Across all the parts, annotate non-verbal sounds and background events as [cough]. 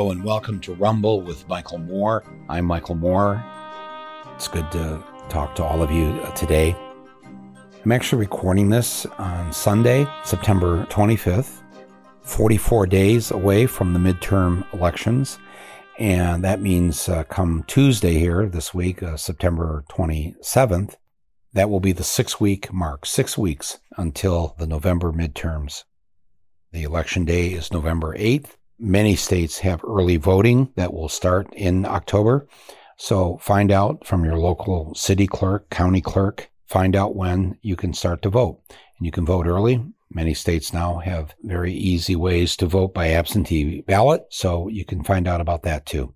Hello and welcome to Rumble with Michael Moore. I'm Michael Moore. It's good to talk to all of you today. I'm actually recording this on Sunday, September 25th, 44 days away from the midterm elections. And that means uh, come Tuesday here this week, uh, September 27th, that will be the six week mark, six weeks until the November midterms. The election day is November 8th. Many states have early voting that will start in October. So find out from your local city clerk, county clerk, find out when you can start to vote. And you can vote early. Many states now have very easy ways to vote by absentee ballot. So you can find out about that too.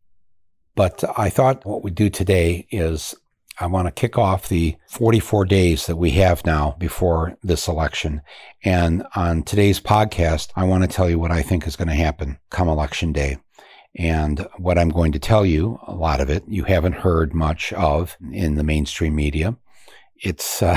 But I thought what we do today is I want to kick off the 44 days that we have now before this election. And on today's podcast, I want to tell you what I think is going to happen come election day. And what I'm going to tell you, a lot of it, you haven't heard much of in the mainstream media. It's, [laughs] uh,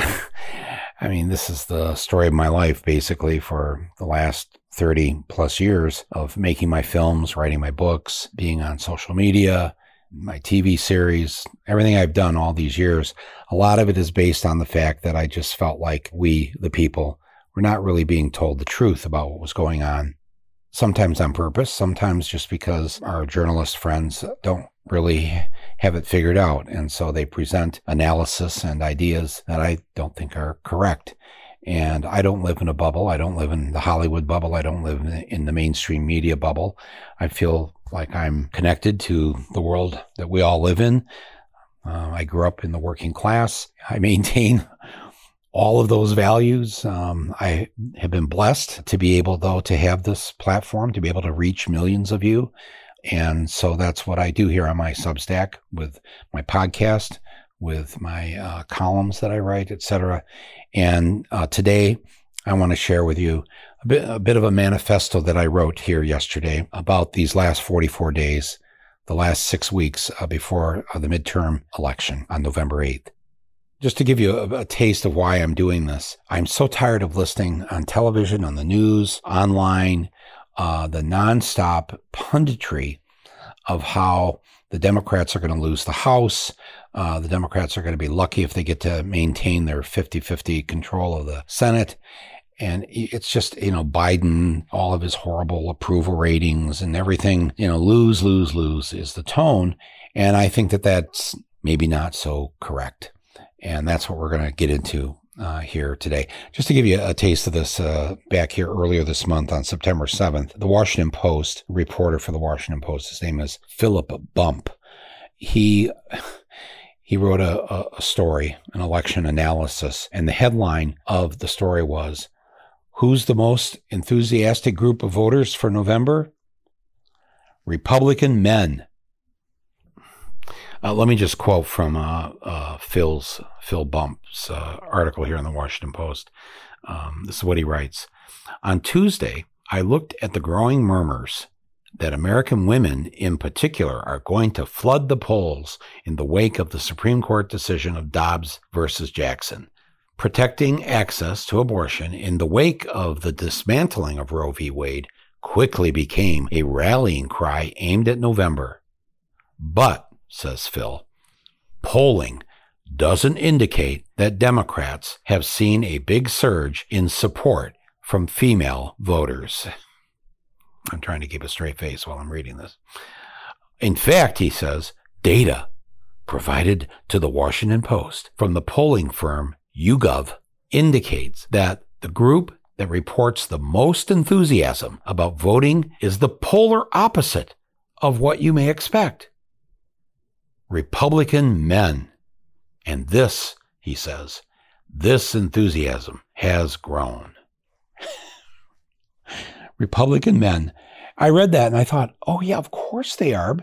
I mean, this is the story of my life basically for the last 30 plus years of making my films, writing my books, being on social media, my TV series, everything I've done all these years, a lot of it is based on the fact that I just felt like we, the people, were not really being told the truth about what was going on. Sometimes on purpose, sometimes just because our journalist friends don't really have it figured out. And so they present analysis and ideas that I don't think are correct. And I don't live in a bubble. I don't live in the Hollywood bubble. I don't live in the mainstream media bubble. I feel like I'm connected to the world that we all live in. Uh, I grew up in the working class. I [laughs] maintain all of those values. Um, I have been blessed to be able, though, to have this platform, to be able to reach millions of you. And so that's what I do here on my Substack with my podcast, with my uh, columns that I write, etc. And uh, today, I want to share with you a bit, a bit of a manifesto that I wrote here yesterday about these last 44 days, the last six weeks uh, before uh, the midterm election on November 8th. Just to give you a, a, taste of why I'm doing this, I'm so tired of listening on television, on the news, online, uh, the nonstop punditry of how the Democrats are going to lose the House. Uh, the Democrats are going to be lucky if they get to maintain their 50 50 control of the Senate. And it's just, you know, Biden, all of his horrible approval ratings and everything, you know, lose, lose, lose is the tone. And I think that that's maybe not so correct. And that's what we're going to get into uh, here today. Just to give you a taste of this, uh, back here earlier this month on September 7th, the Washington Post, reporter for the Washington Post, his name is Philip Bump. He, he wrote a, a story, an election analysis, and the headline of the story was Who's the most enthusiastic group of voters for November? Republican men. Uh, let me just quote from uh, uh, Phil's Phil Bump's uh, article here in the Washington Post. Um, this is what he writes: On Tuesday, I looked at the growing murmurs that American women, in particular, are going to flood the polls in the wake of the Supreme Court decision of Dobbs versus Jackson protecting access to abortion in the wake of the dismantling of Roe v. Wade quickly became a rallying cry aimed at November. But, says Phil, polling doesn't indicate that Democrats have seen a big surge in support from female voters. I'm trying to keep a straight face while I'm reading this. In fact, he says, data provided to the Washington Post from the polling firm YouGov indicates that the group that reports the most enthusiasm about voting is the polar opposite of what you may expect. Republican men. And this, he says, this enthusiasm has grown. [laughs] Republican men. I read that and I thought, oh, yeah, of course they are,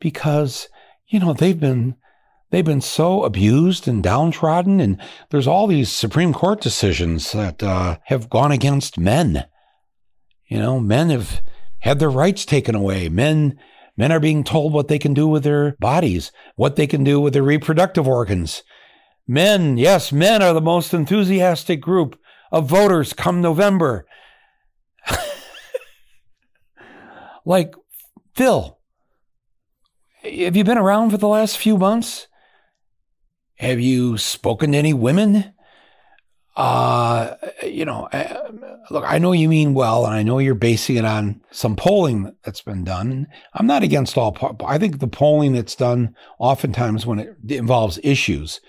because, you know, they've been they've been so abused and downtrodden. And there's all these Supreme Court decisions that uh, have gone against men. You know, men have had their rights taken away. Men, men are being told what they can do with their bodies, what they can do with their reproductive organs. Men, yes, men are the most enthusiastic group of voters come November. [laughs] like Phil, have you been around for the last few months? Have you spoken to any women? Uh, you know, uh, look, I know you mean well, and I know you're basing it on some polling that's been done. I'm not against all. I think the polling that's done oftentimes when it involves issues,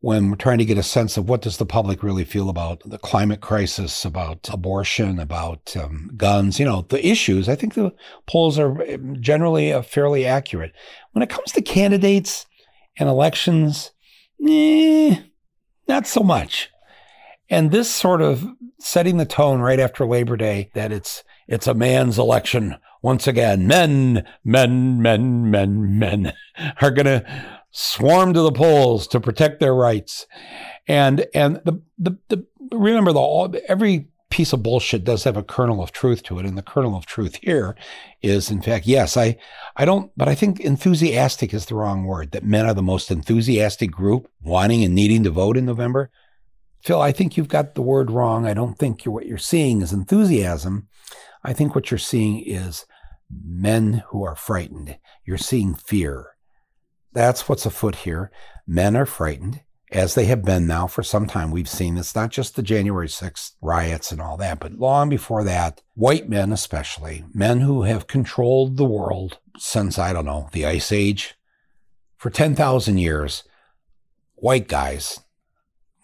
when we're trying to get a sense of what does the public really feel about the climate crisis, about abortion, about um, guns, you know, the issues. I think the polls are generally uh, fairly accurate. When it comes to candidates and elections, eh, not so much. And this sort of setting the tone right after Labor Day that it's it's a man's election once again. Men, men, men, men, men [laughs] are going to swarm to the polls to protect their rights. And and the the, the remember the every piece of bullshit does have a kernel of truth to it and the kernel of truth here is in fact yes i i don't but i think enthusiastic is the wrong word that men are the most enthusiastic group wanting and needing to vote in november Phil, I think you've got the word wrong. I don't think you're, what you're seeing is enthusiasm. I think what you're seeing is men who are frightened. You're seeing fear. That's what's afoot here. Men are frightened, as they have been now for some time. We've seen it's not just the January 6th riots and all that, but long before that, white men especially, men who have controlled the world since, I don't know, the Ice Age, for 10,000 years, white guys,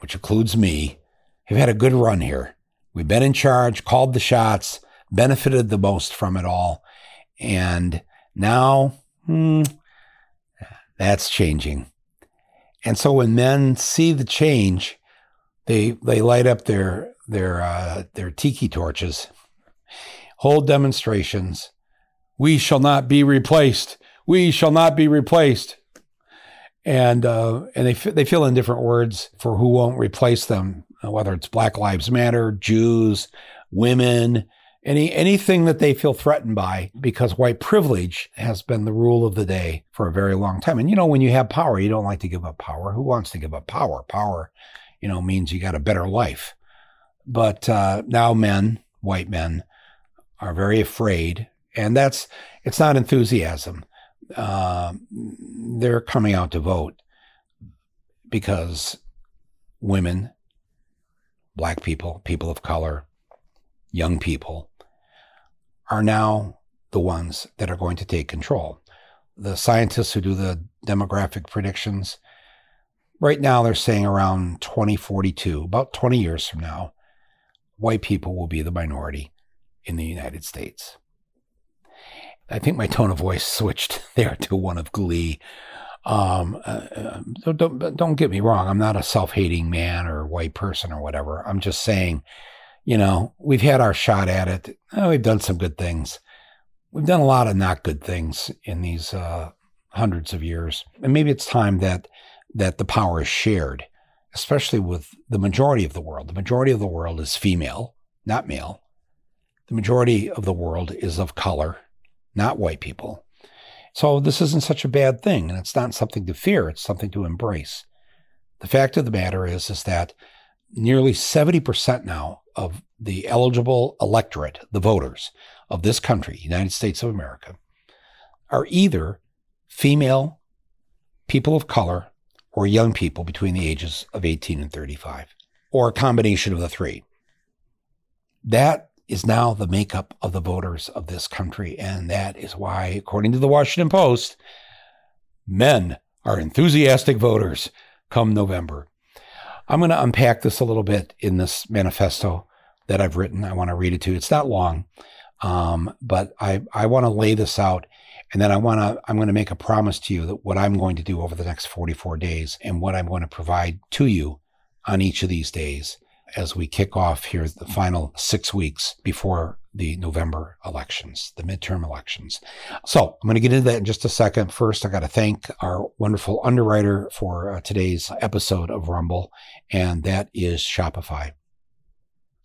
which includes me, have had a good run here. We've been in charge, called the shots, benefited the most from it all. And now, hmm, that's changing. And so when men see the change, they they light up their their uh, their tiki torches, hold demonstrations. We shall not be replaced. We shall not be replaced and uh, and they they fill in different words for who won't replace them, uh, whether it's Black Lives Matter, Jews, women, any anything that they feel threatened by, because white privilege has been the rule of the day for a very long time. And you know, when you have power, you don't like to give up power. Who wants to give up power? Power, you know, means you got a better life. But uh, now men, white men, are very afraid, and that's it's not enthusiasm uh, they're coming out to vote because women, black people, people of color, young people are now the ones that are going to take control. The scientists who do the demographic predictions, right now they're saying around 2042, about 20 years from now, white people will be the minority in the United States. I think my tone of voice [laughs] switched there to one of glee. Um, uh, uh don't don't get me wrong. I'm not a self-hating man or white person or whatever. I'm just saying, you know, we've had our shot at it. Oh, we've done some good things. We've done a lot of not good things in these uh, hundreds of years, and maybe it's time that that the power is shared, especially with the majority of the world. The majority of the world is female, not male. The majority of the world is of color, not white people. So this isn't such a bad thing, and it's not something to fear, it's something to embrace. The fact of the matter is, is that nearly 70% now of the eligible electorate, the voters of this country, United States of America, are either female, people of color, or young people between the ages of 18 and 35, or a combination of the three. That is now the makeup of the voters of this country. And that is why, according to the Washington Post, men are enthusiastic voters come November. I'm going to unpack this a little bit in this manifesto that I've written. I want to read it to you. It's not long, um, but I, I want to lay this out. And then I want to, I'm going to make a promise to you that what I'm going to do over the next 44 days and what I'm going to provide to you on each of these days as we kick off here the final six weeks before the November elections, the midterm elections. So I'm going to get into that in just a second. First, I got to thank our wonderful underwriter for uh, today's episode of Rumble, and that is Shopify.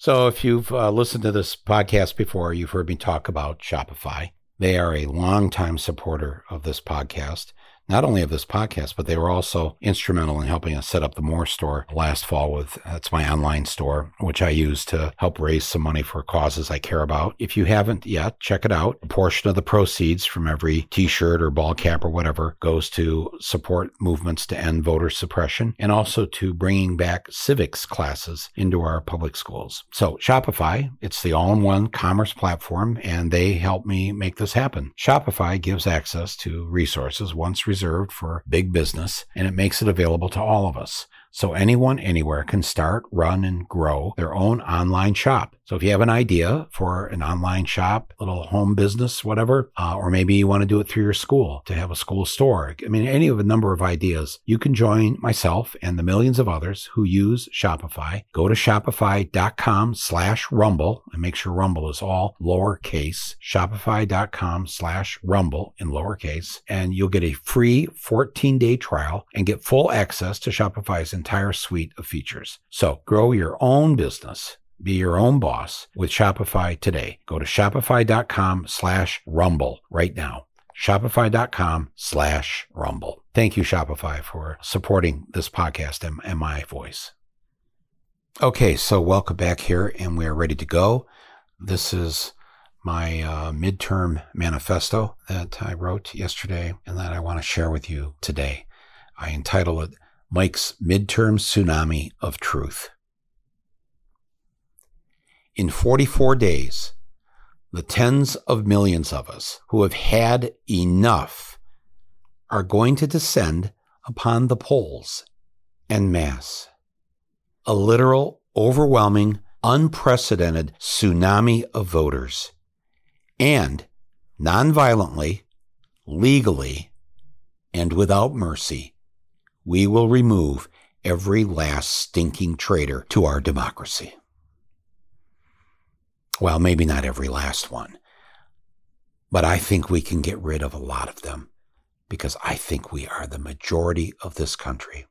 So if you've uh, listened to this podcast before, you've heard me talk about Shopify. They are a longtime supporter of this podcast. Not only of this podcast, but they were also instrumental in helping us set up the More store last fall with that's my online store, which I use to help raise some money for causes I care about. If you haven't yet, check it out. A portion of the proceeds from every t-shirt or ball cap or whatever goes to support movements to end voter suppression and also to bringing back civics classes into our public schools. So Shopify, it's the all-in-one commerce platform and they help me make this happen. Shopify gives access to resources once reserved for big business and it makes it available to all of us. So anyone anywhere can start, run, and grow their own online shop. So if you have an idea for an online shop, little home business, whatever, uh, or maybe you want to do it through your school to have a school store. I mean, any of a number of ideas, you can join myself and the millions of others who use Shopify. Go to shopify.com slash rumble and make sure rumble is all lowercase, shopify.com slash rumble in lowercase, and you'll get a free 14 day trial and get full access to Shopify's entire suite of features. So grow your own business be your own boss with Shopify today. Go to shopify.com slash rumble right now. Shopify.com slash rumble. Thank you, Shopify, for supporting this podcast and, and my voice. Okay, so welcome back here, and we're ready to go. This is my uh, midterm manifesto that I wrote yesterday and that I want to share with you today. I entitle it Mike's Midterm Tsunami of Truth. In 44 days, the tens of millions of us who have had enough are going to descend upon the polls en masse. A literal, overwhelming, unprecedented tsunami of voters. And nonviolently, legally, and without mercy, we will remove every last stinking traitor to our democracy. Well, maybe not every last one, but I think we can get rid of a lot of them because I think we are the majority of this country.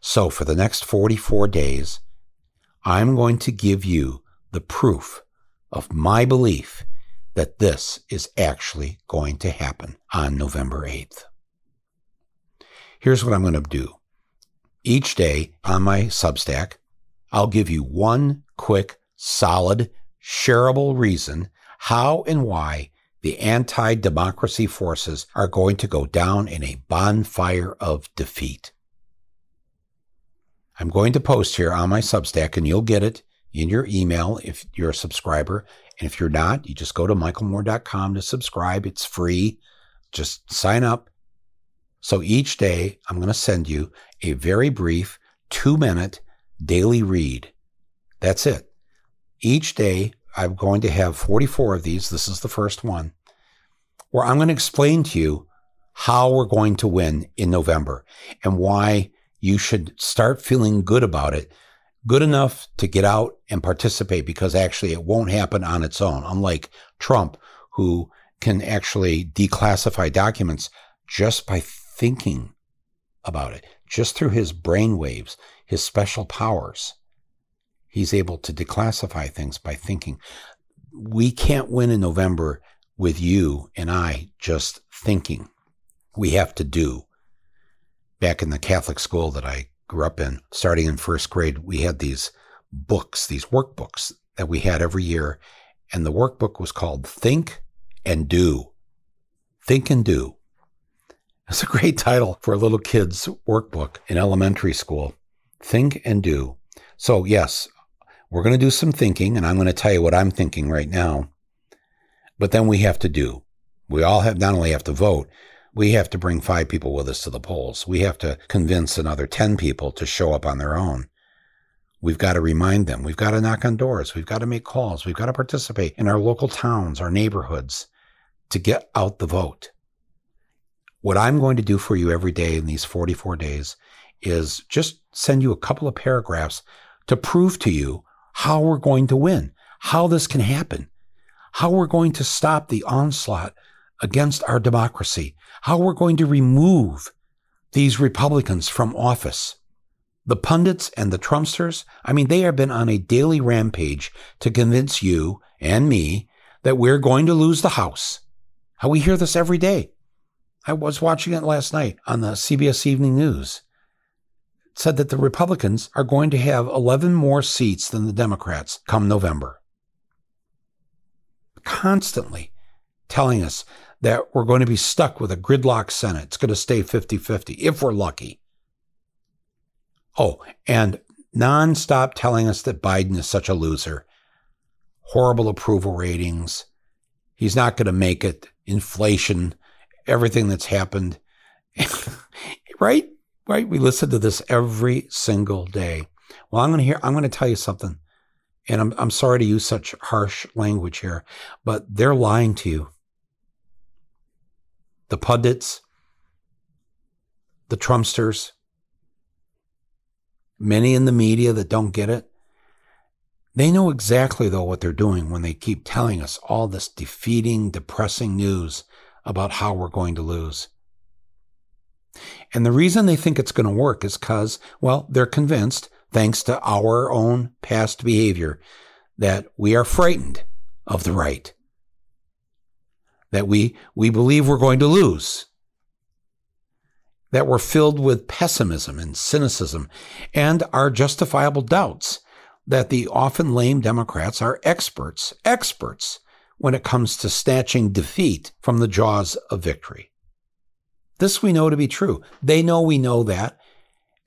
So for the next 44 days, I'm going to give you the proof of my belief that this is actually going to happen on November 8th. Here's what I'm going to do. Each day on my Substack, I'll give you one quick, solid shareable reason how and why the anti democracy forces are going to go down in a bonfire of defeat. I'm going to post here on my Substack, and you'll get it in your email if you're a subscriber. And if you're not, you just go to michaelmoore.com to subscribe. It's free. Just sign up. So each day, I'm going to send you a very brief two minute daily read. That's it. Each day, I'm going to have 44 of these. This is the first one, where I'm going to explain to you how we're going to win in November and why you should start feeling good about it, good enough to get out and participate because actually it won't happen on its own. Unlike Trump, who can actually declassify documents just by thinking about it, just through his brain waves, his special powers. He's able to declassify things by thinking. We can't win in November with you and I just thinking. We have to do. Back in the Catholic school that I grew up in, starting in first grade, we had these books, these workbooks that we had every year. And the workbook was called Think and Do. Think and Do. [laughs] It's a great title for a little kid's workbook in elementary school. Think and Do. So, yes, we're going to do some thinking, and I'm going to tell you what I'm thinking right now. But then we have to do. We all have not only have to vote, we have to bring five people with us to the polls. We have to convince another 10 people to show up on their own. We've got to remind them. We've got to knock on doors. We've got to make calls. We've got to participate in our local towns, our neighborhoods to get out the vote. What I'm going to do for you every day in these 44 days is just send you a couple of paragraphs to prove to you how we're going to win, how this can happen, how we're going to stop the onslaught against our democracy, how we're going to remove these Republicans from office. The pundits and the Trumpsters, I mean, they have been on a daily rampage to convince you and me that we're going to lose the House. How we hear this every day. I was watching it last night on the CBS Evening News. Said that the Republicans are going to have 11 more seats than the Democrats come November. Constantly telling us that we're going to be stuck with a gridlock Senate. It's going to stay 50 50 if we're lucky. Oh, and nonstop telling us that Biden is such a loser. Horrible approval ratings. He's not going to make it. Inflation, everything that's happened. [laughs] right? Right? We listen to this every single day. Well, I'm going to hear, I'm going to tell you something. And I'm, I'm sorry to use such harsh language here, but they're lying to you. The pundits, the Trumpsters, many in the media that don't get it, they know exactly, though, what they're doing when they keep telling us all this defeating, depressing news about how we're going to lose. And the reason they think it's going to work is because, well, they're convinced, thanks to our own past behavior, that we are frightened of the right. That we, we believe we're going to lose that we're filled with pessimism and cynicism and our justifiable doubts that the often lame Democrats are experts, experts when it comes to snatching defeat from the jaws of victory. This we know to be true. They know we know that.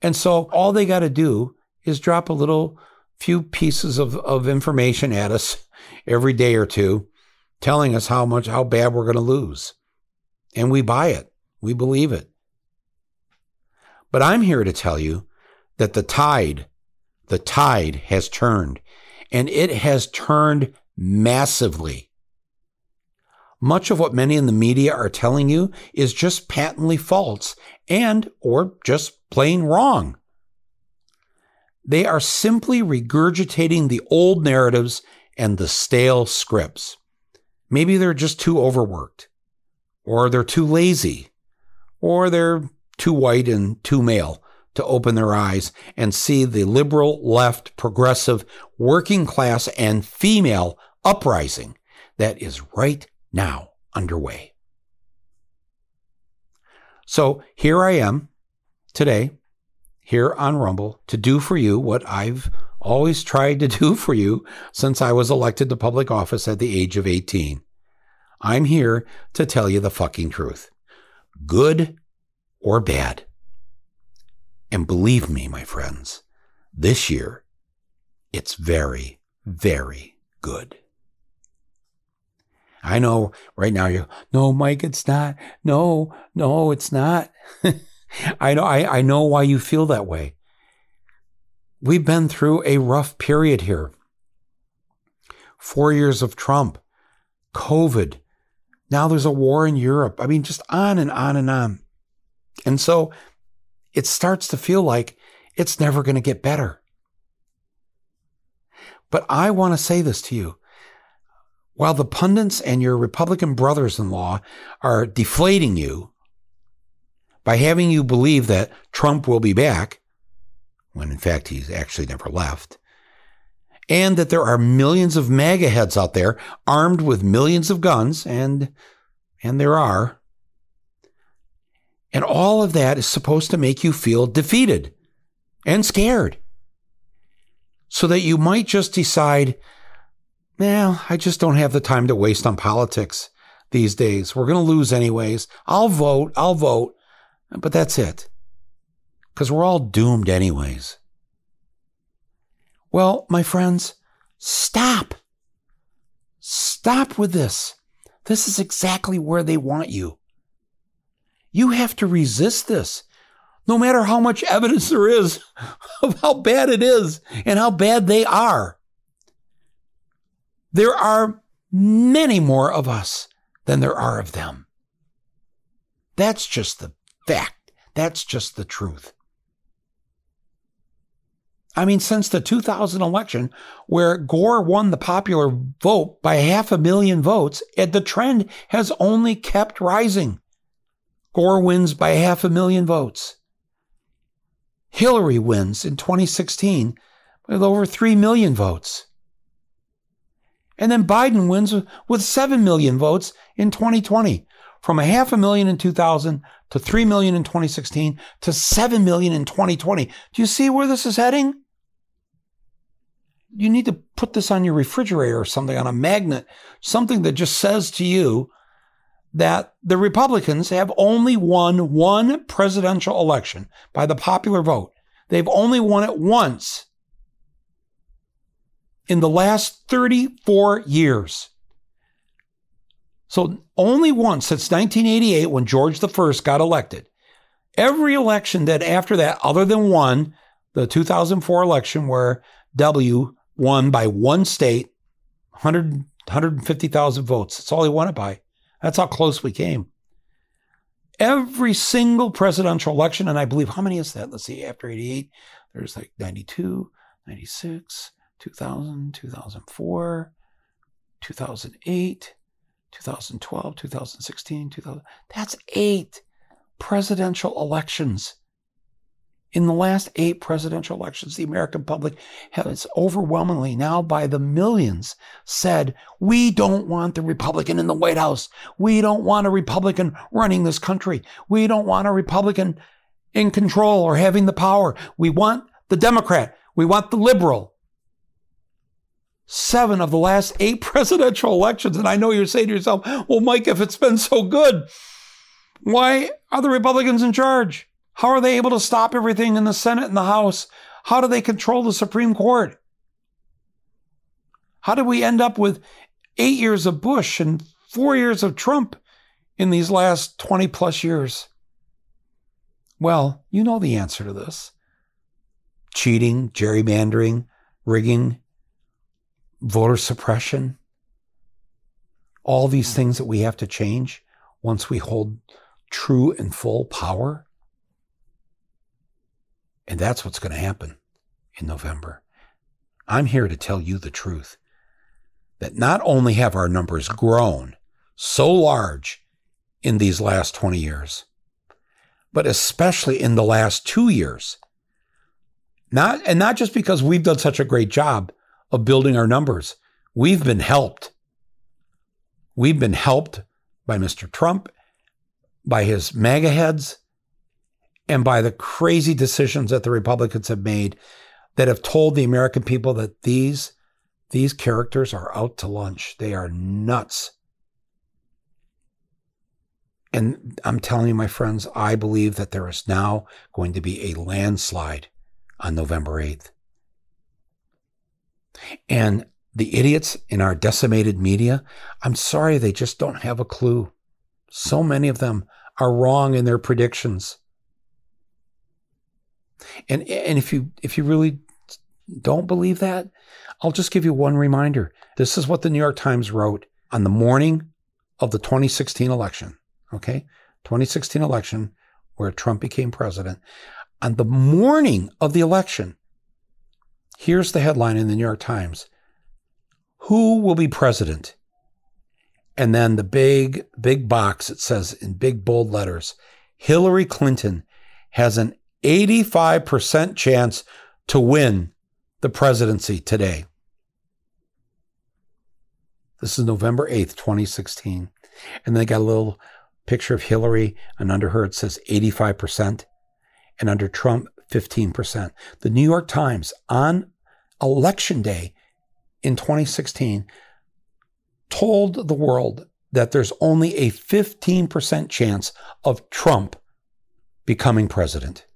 And so all they got to do is drop a little few pieces of, of information at us every day or two, telling us how much, how bad we're going to lose. And we buy it. We believe it. But I'm here to tell you that the tide, the tide has turned and it has turned massively. Much of what many in the media are telling you is just patently false and or just plain wrong. They are simply regurgitating the old narratives and the stale scripts. Maybe they're just too overworked, or they're too lazy, or they're too white and too male to open their eyes and see the liberal, left, progressive, working class, and female uprising that is right now underway. So here I am today, here on Rumble, to do for you what I've always tried to do for you since I was elected to public office at the age of 18. I'm here to tell you the fucking truth. Good or bad. And believe me, my friends, this year, it's very, very good. I know right now you're, no, Mike, it's not. No, no, it's not. [laughs] I know, I, I know why you feel that way. We've been through a rough period here. Four years of Trump, COVID. Now there's a war in Europe. I mean, just on and on and on. And so it starts to feel like it's never going to get better. But I want to say this to you. While the pundits and your Republican brothers in law are deflating you by having you believe that Trump will be back, when in fact he's actually never left, and that there are millions of MAGA heads out there armed with millions of guns, and, and there are, and all of that is supposed to make you feel defeated and scared. So that you might just decide, well, I just don't have the time to waste on politics these days. We're going to lose anyways. I'll vote. I'll vote. But that's it. Because we're all doomed anyways. Well, my friends, stop. Stop with this. This is exactly where they want you. You have to resist this. No matter how much evidence there is [laughs] of how bad it is and how bad they are. There are many more of us than there are of them. That's just the fact. That's just the truth. I mean, since the 2000 election, where Gore won the popular vote by half a million votes, the trend has only kept rising. Gore wins by half a million votes. Hillary wins in 2016 with over 3 million votes. And then Biden wins with 7 million votes in 2020. from a half a million in 2000 to 3 million in 2016 to 7 million in 2020. Do you see where this is heading? You need to put this on your refrigerator or something on a magnet, something that just says to you that the Republicans have only won one presidential election by the popular vote. They've only won it once in the last 34 years. So only once since 1988 when George I got elected. Every election that after that, other than one, the 2004 election where W won by one state, 100, 150,000 votes. That's all he won it by. That's how close we came. Every single presidential election, and I believe how many is that? Let's see, after 88, there's like 92, 96, 2000, 2004, 2008, 2012, 2016, 2000. That's eight presidential elections. In the last eight presidential elections, the American public has overwhelmingly, now by the millions, said, We don't want the Republican in the White House. We don't want a Republican running this country. We don't want a Republican in control or having the power. We want the Democrat. We want the liberal seven of the last eight [laughs] presidential elections. And I know you're saying to yourself, well, Mike, if it's been so good, why are the Republicans in charge? How are they able to stop everything in the Senate and the House? How do they control the Supreme Court? How did we end up with eight years of Bush and four years of Trump in these last 20 plus years? Well, you know the answer to this cheating, gerrymandering, rigging, voter suppression, all these things that we have to change once we hold true and full power. And that's what's going to happen in November. I'm here to tell you the truth that not only have our numbers grown so large in these last 20 years, but especially in the last two years. Not, and not just because we've done such a great job, of building our numbers. We've been helped. We've been helped by Mr. Trump, by his MAGA heads, and by the crazy decisions that the Republicans have made that have told the American people that these, these characters are out to lunch. They are nuts. And I'm telling you, my friends, I believe that there is now going to be a landslide on November 8th. And the idiots in our decimated media, I'm sorry, they just don't have a clue. So many of them are wrong in their predictions. And, and if you if you really don't believe that, I'll just give you one reminder. This is what the New York Times wrote on the morning of the 2016 election. Okay? 2016 election where Trump became president. On the morning of the election, Here's the headline in the New York Times Who will be president? And then the big, big box, it says in big bold letters Hillary Clinton has an 85% chance to win the presidency today. This is November 8th, 2016. And they got a little picture of Hillary, and under her it says 85%, and under Trump, 15%. The New York Times on election day in 2016 told the world that there's only a 15% chance of Trump becoming president.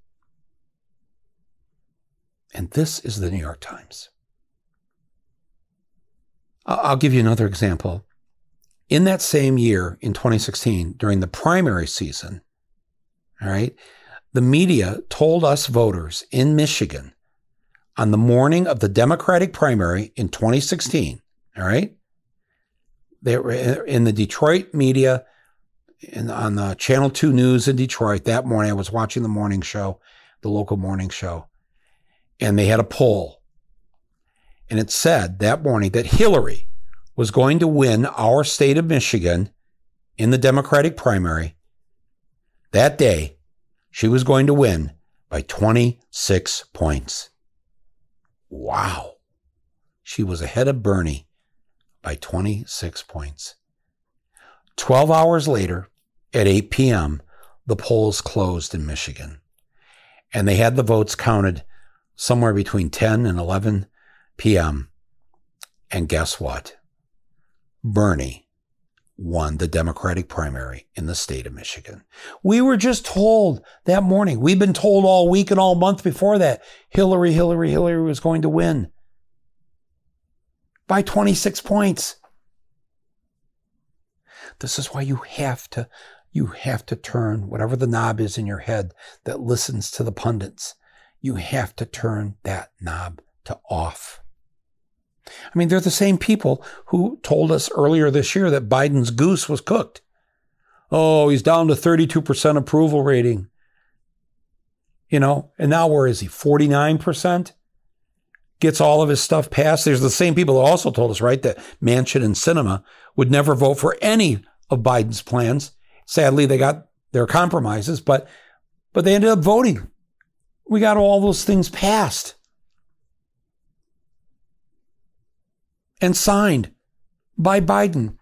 And this is the New York Times. I'll give you another example. In that same year, in 2016, during the primary season, all right, the media told us voters in Michigan on the morning of the Democratic primary in 2016. All right. They were in the Detroit media and on the Channel 2 News in Detroit that morning. I was watching the morning show, the local morning show, and they had a poll. And it said that morning that Hillary was going to win our state of Michigan in the Democratic primary. That day, she was going to win by 26 points. Wow. She was ahead of Bernie by 26 points. 12 hours later, at 8 p.m., the polls closed in Michigan. And they had the votes counted somewhere between 10 and 11 p.m. And guess what? Bernie won the Democratic primary in the state of Michigan. We were just told that morning. We've been told all week and all month before that Hillary, Hillary, Hillary was going to win by 26 points. This is why you have to you have to turn whatever the knob is in your head that listens to the pundits. You have to turn that knob to off. I mean, they're the same people who told us earlier this year that Biden's goose was cooked. Oh, he's down to 32% approval rating. You know, and now where is he? 49%? Gets all of his stuff passed. There's the same people that also told us, right, that Manchin and Sinema would never vote for any of Biden's plans. Sadly, they got their compromises, but but they ended up voting. We got all those things passed. And signed by Biden,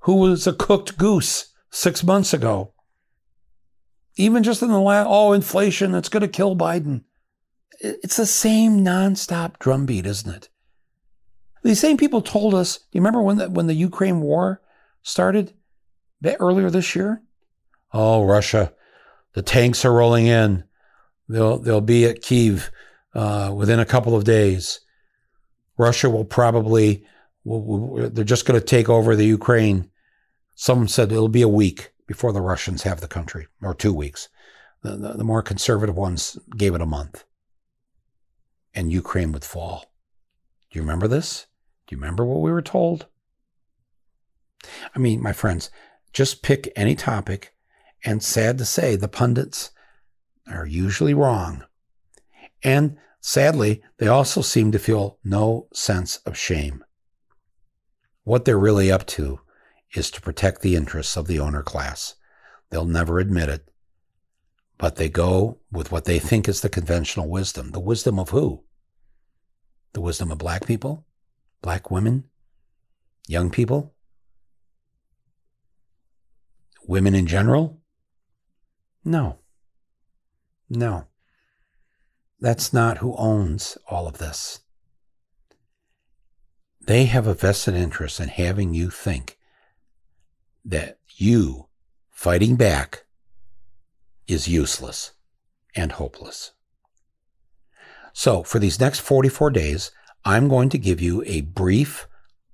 who was a cooked goose six months ago. Even just in the last, oh, inflation, it's going to kill Biden. It's the same nonstop drumbeat, isn't it? These same people told us. Do you remember when the, when the Ukraine war started earlier this year? Oh, Russia, the tanks are rolling in. They'll they'll be at Kiev uh, within a couple of days. Russia will probably, they're just going to take over the Ukraine. Some said it'll be a week before the Russians have the country, or two weeks. The, the, the more conservative ones gave it a month. And Ukraine would fall. Do you remember this? Do you remember what we were told? I mean, my friends, just pick any topic, and sad to say, the pundits are usually wrong. And Sadly, they also seem to feel no sense of shame. What they're really up to is to protect the interests of the owner class. They'll never admit it, but they go with what they think is the conventional wisdom. The wisdom of who? The wisdom of black people? Black women? Young people? Women in general? No. No. That's not who owns all of this. They have a vested interest in having you think that you fighting back is useless and hopeless. So, for these next 44 days, I'm going to give you a brief,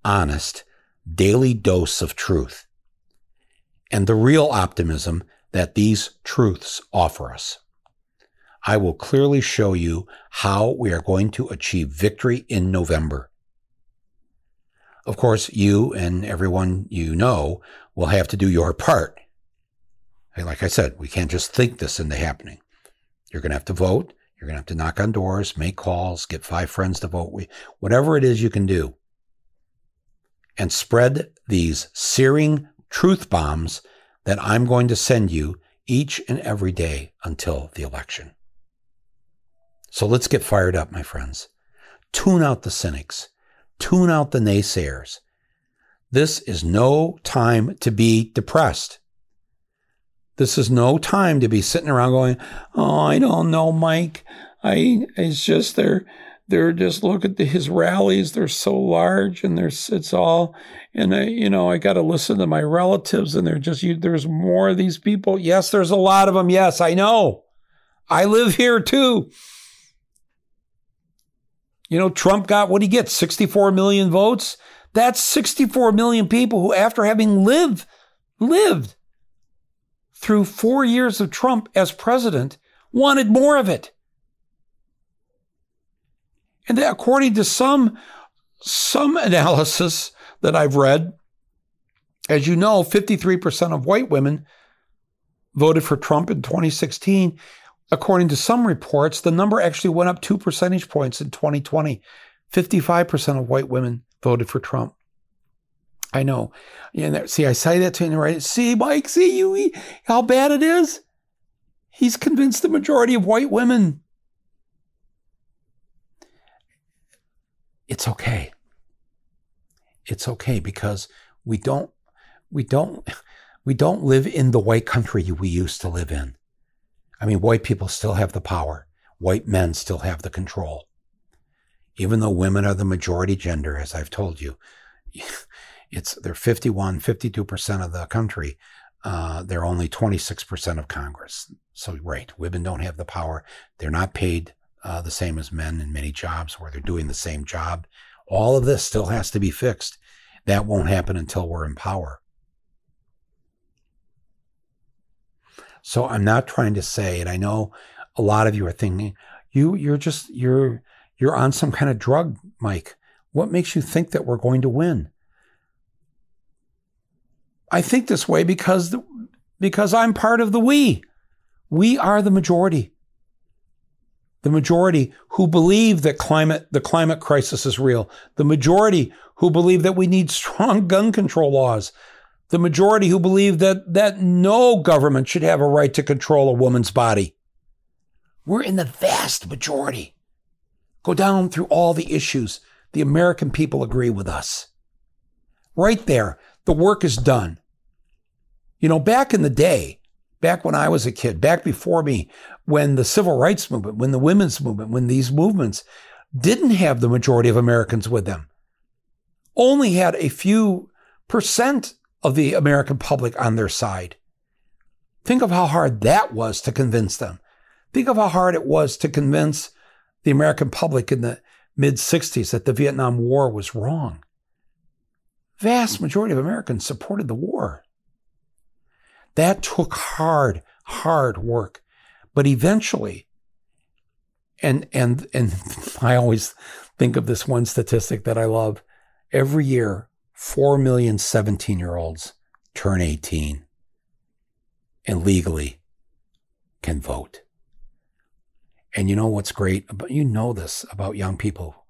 honest, daily dose of truth and the real optimism that these truths offer us. I will clearly show you how we are going to achieve victory in November. Of course, you and everyone you know will have to do your part. Like I said, we can't just think this into happening. You're going to have to vote. You're going to have to knock on doors, make calls, get five friends to vote. Whatever it is you can do. And spread these searing truth bombs that I'm going to send you each and every day until the election. So let's get fired up, my friends. Tune out the cynics. Tune out the naysayers. This is no time to be depressed. This is no time to be sitting around going, "Oh, I don't know, Mike. I it's just they're they're just look at the, his rallies. They're so large, and there's it's all, and I you know I got to listen to my relatives, and they're just you, there's more of these people. Yes, there's a lot of them. Yes, I know. I live here too. You know, Trump got what he gets 64 million votes. That's 64 million people who, after having lived, lived through four years of Trump as president, wanted more of it. And according to some, some [laughs] analysis that I've read, as you know, 53% of white women voted for Trump in 2016. According to some reports, the number actually went up two percentage points in 2020. 55% of white women voted for Trump. I know. And see, I say that to him, right? See, Mike, see you, how bad it is? He's convinced the majority of white women. It's okay. It's okay because we don't, we don't, We don't live in the white country we used to live in. I mean, white people still have the power. White men still have the control. Even though women are the majority gender, as I've told you, [laughs] it's they're 51, 52% of the country. Uh, they're only 26% of Congress. So, right, women don't have the power. They're not paid uh, the same as men in many jobs where they're doing the same job. All of this still has to be fixed. That won't happen until we're in power. So I'm not trying to say, and I know a lot of you are thinking, you you're just you're you're on some kind of drug, Mike. What makes you think that we're going to win? I think this way because the, because I'm part of the we. We are the majority. The majority who believe that climate the climate crisis is real. The majority who believe that we need [laughs] strong gun control laws the majority who believe that, that no government should have a right to control a woman's body. We're in the vast majority. Go down through all the issues. The American people agree with us. Right there, the work is done. You know, back in the day, back when I was a kid, back before me, when the civil rights movement, when the women's movement, when these movements didn't have the majority of Americans with them, only had a few percent of the American public on their side. Think of how hard that was to convince them. Think of how hard it was to convince the American public in the mid 60s that the Vietnam War was wrong. Vast majority of Americans supported the war. That took hard, hard work. But eventually, and and and [laughs] I always think of this one statistic that I love. Every year, 4 million 17 year olds turn 18 and legally can vote. And you know what's great about you know this about young people.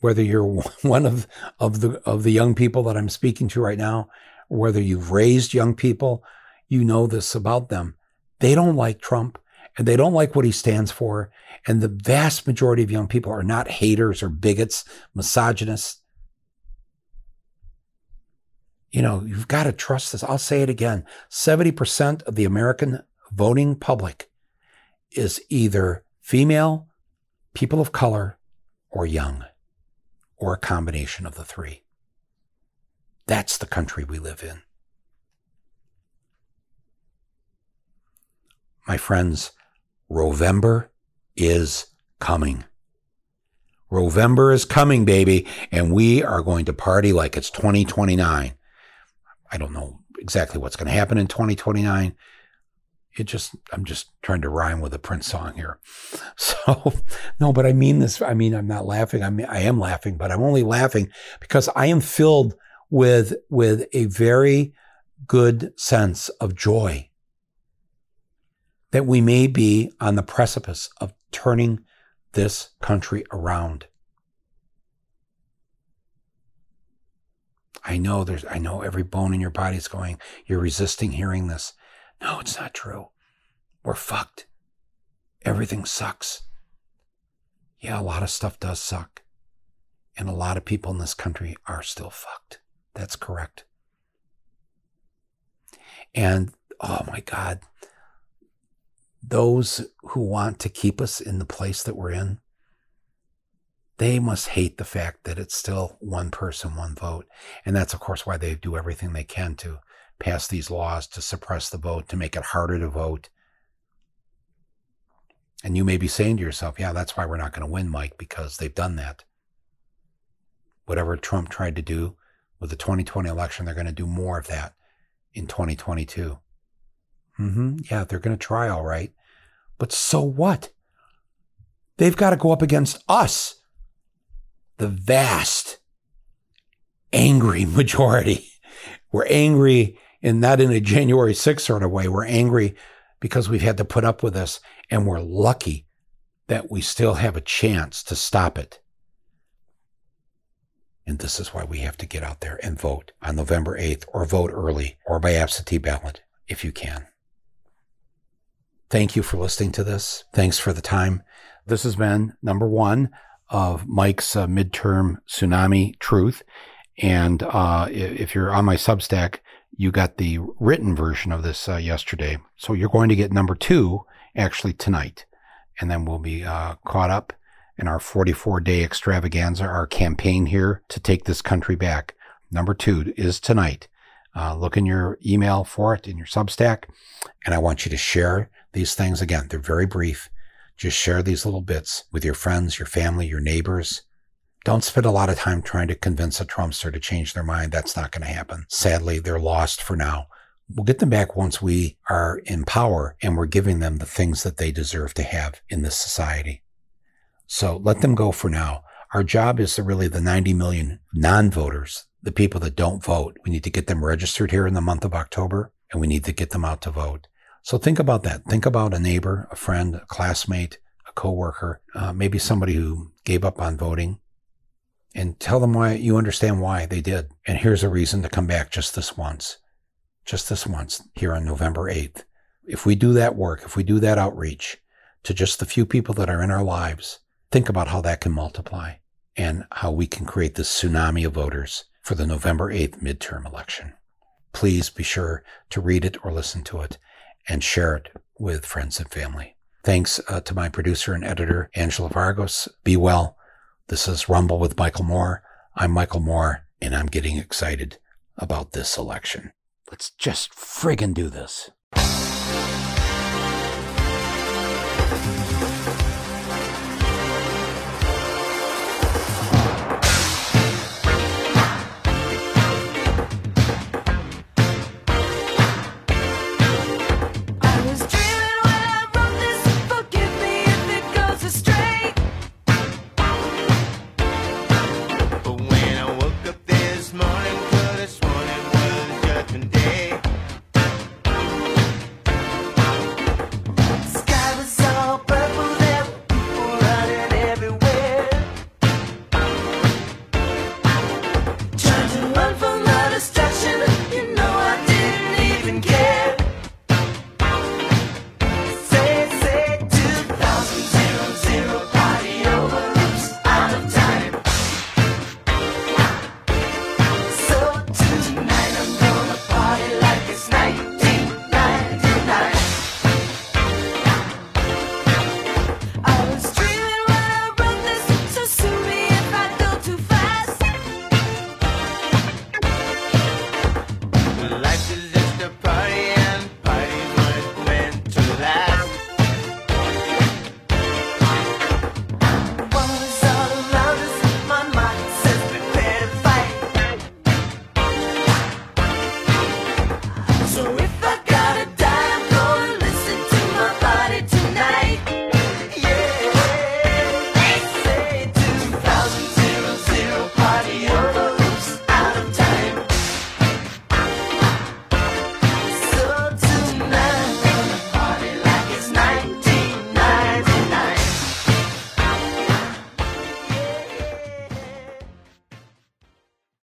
Whether you're [laughs] one of of the of the young people that I'm speaking to right now whether you've raised young people you know this about them. They don't like Trump and they don't like what he stands for. And the vast majority of young people are not haters or bigots misogynists you know, you've got to trust this. I'll say it again 70% of the American voting public is either female, people of color, or young, or a combination of the three. That's the country we live in. My friends, Roevember is coming. Roevember is coming, baby, and we are going to party like it's 2029. I don't know exactly what's going to happen in 2029. It just, I'm just trying to rhyme with a Prince song here. [laughs] So, no, but I mean this. I mean, I'm not laughing. I mean, I am laughing, but I'm only laughing because I am filled with, with a very good sense of joy that we may be on the precipice of turning this country around. I know there's, I know every bone in your body is going, you're resisting hearing this. No, it's not true. We're fucked. Everything sucks. Yeah, a lot of stuff does suck. And a lot of people in this country are still fucked. That's correct. And oh my God, those who want to keep us in the place that we're in, they must hate the fact that it's still one person, one vote. And that's, of course, why they do everything they can to pass these laws to suppress the vote, to make it harder to vote. And you may be saying to yourself, yeah, that's why we're not going to win, Mike, because they've done that. Whatever Trump tried to do with the 2020 election, they're going to do more of that in 2022. Mm-hmm. Yeah, they're going to try all right. But so what? They've got to go up against us the vast, angry [laughs] majority. We're angry and not in a January 6th sort of way. We're angry because we've had to put up with this and we're lucky that we still have a chance to stop it. And this is why we have to get out there and vote on November 8th or vote early or by absentee ballot if you can. Thank you for listening to this. Thanks for the time. This has been number one of Mike's uh, midterm tsunami truth. And uh, if you're on my Substack, You got the written version of this uh, yesterday. So you're going to get number two actually tonight. And then we'll be uh, caught up in our 44 day extravaganza, our campaign here to take this country back. Number two is tonight. Uh, look in your email for it in your Substack. And I want you to share these things. Again, they're very brief. Just share these little bits with your friends, your family, your neighbors. Don't spend a lot of time trying to convince a Trumpster to change their mind. That's not going to happen. Sadly, they're lost for now. We'll get them back once we are in power and we're giving them the things that they deserve to have in this society. So let them go for now. Our job is to really the 90 million non-voters, the people that don't vote. We need to get them registered here in the month of October and we need to get them out to vote. So think about that. Think about a neighbor, a friend, a classmate, a coworker, uh, maybe somebody who gave up on voting and tell them why you understand why they did. And here's a reason to come back just this once, just this once here on November 8th. If we do that work, if we do that outreach to just the few people that are in our lives, think about how that can multiply and how we can create this tsunami of voters for the November 8th midterm election. Please be sure to read it or listen to it and share it with friends and family. Thanks uh, to my producer and editor, Angela Vargos. Be well. This is Rumble with Michael Moore. I'm Michael Moore, and I'm getting excited about this election. Let's just friggin' do this.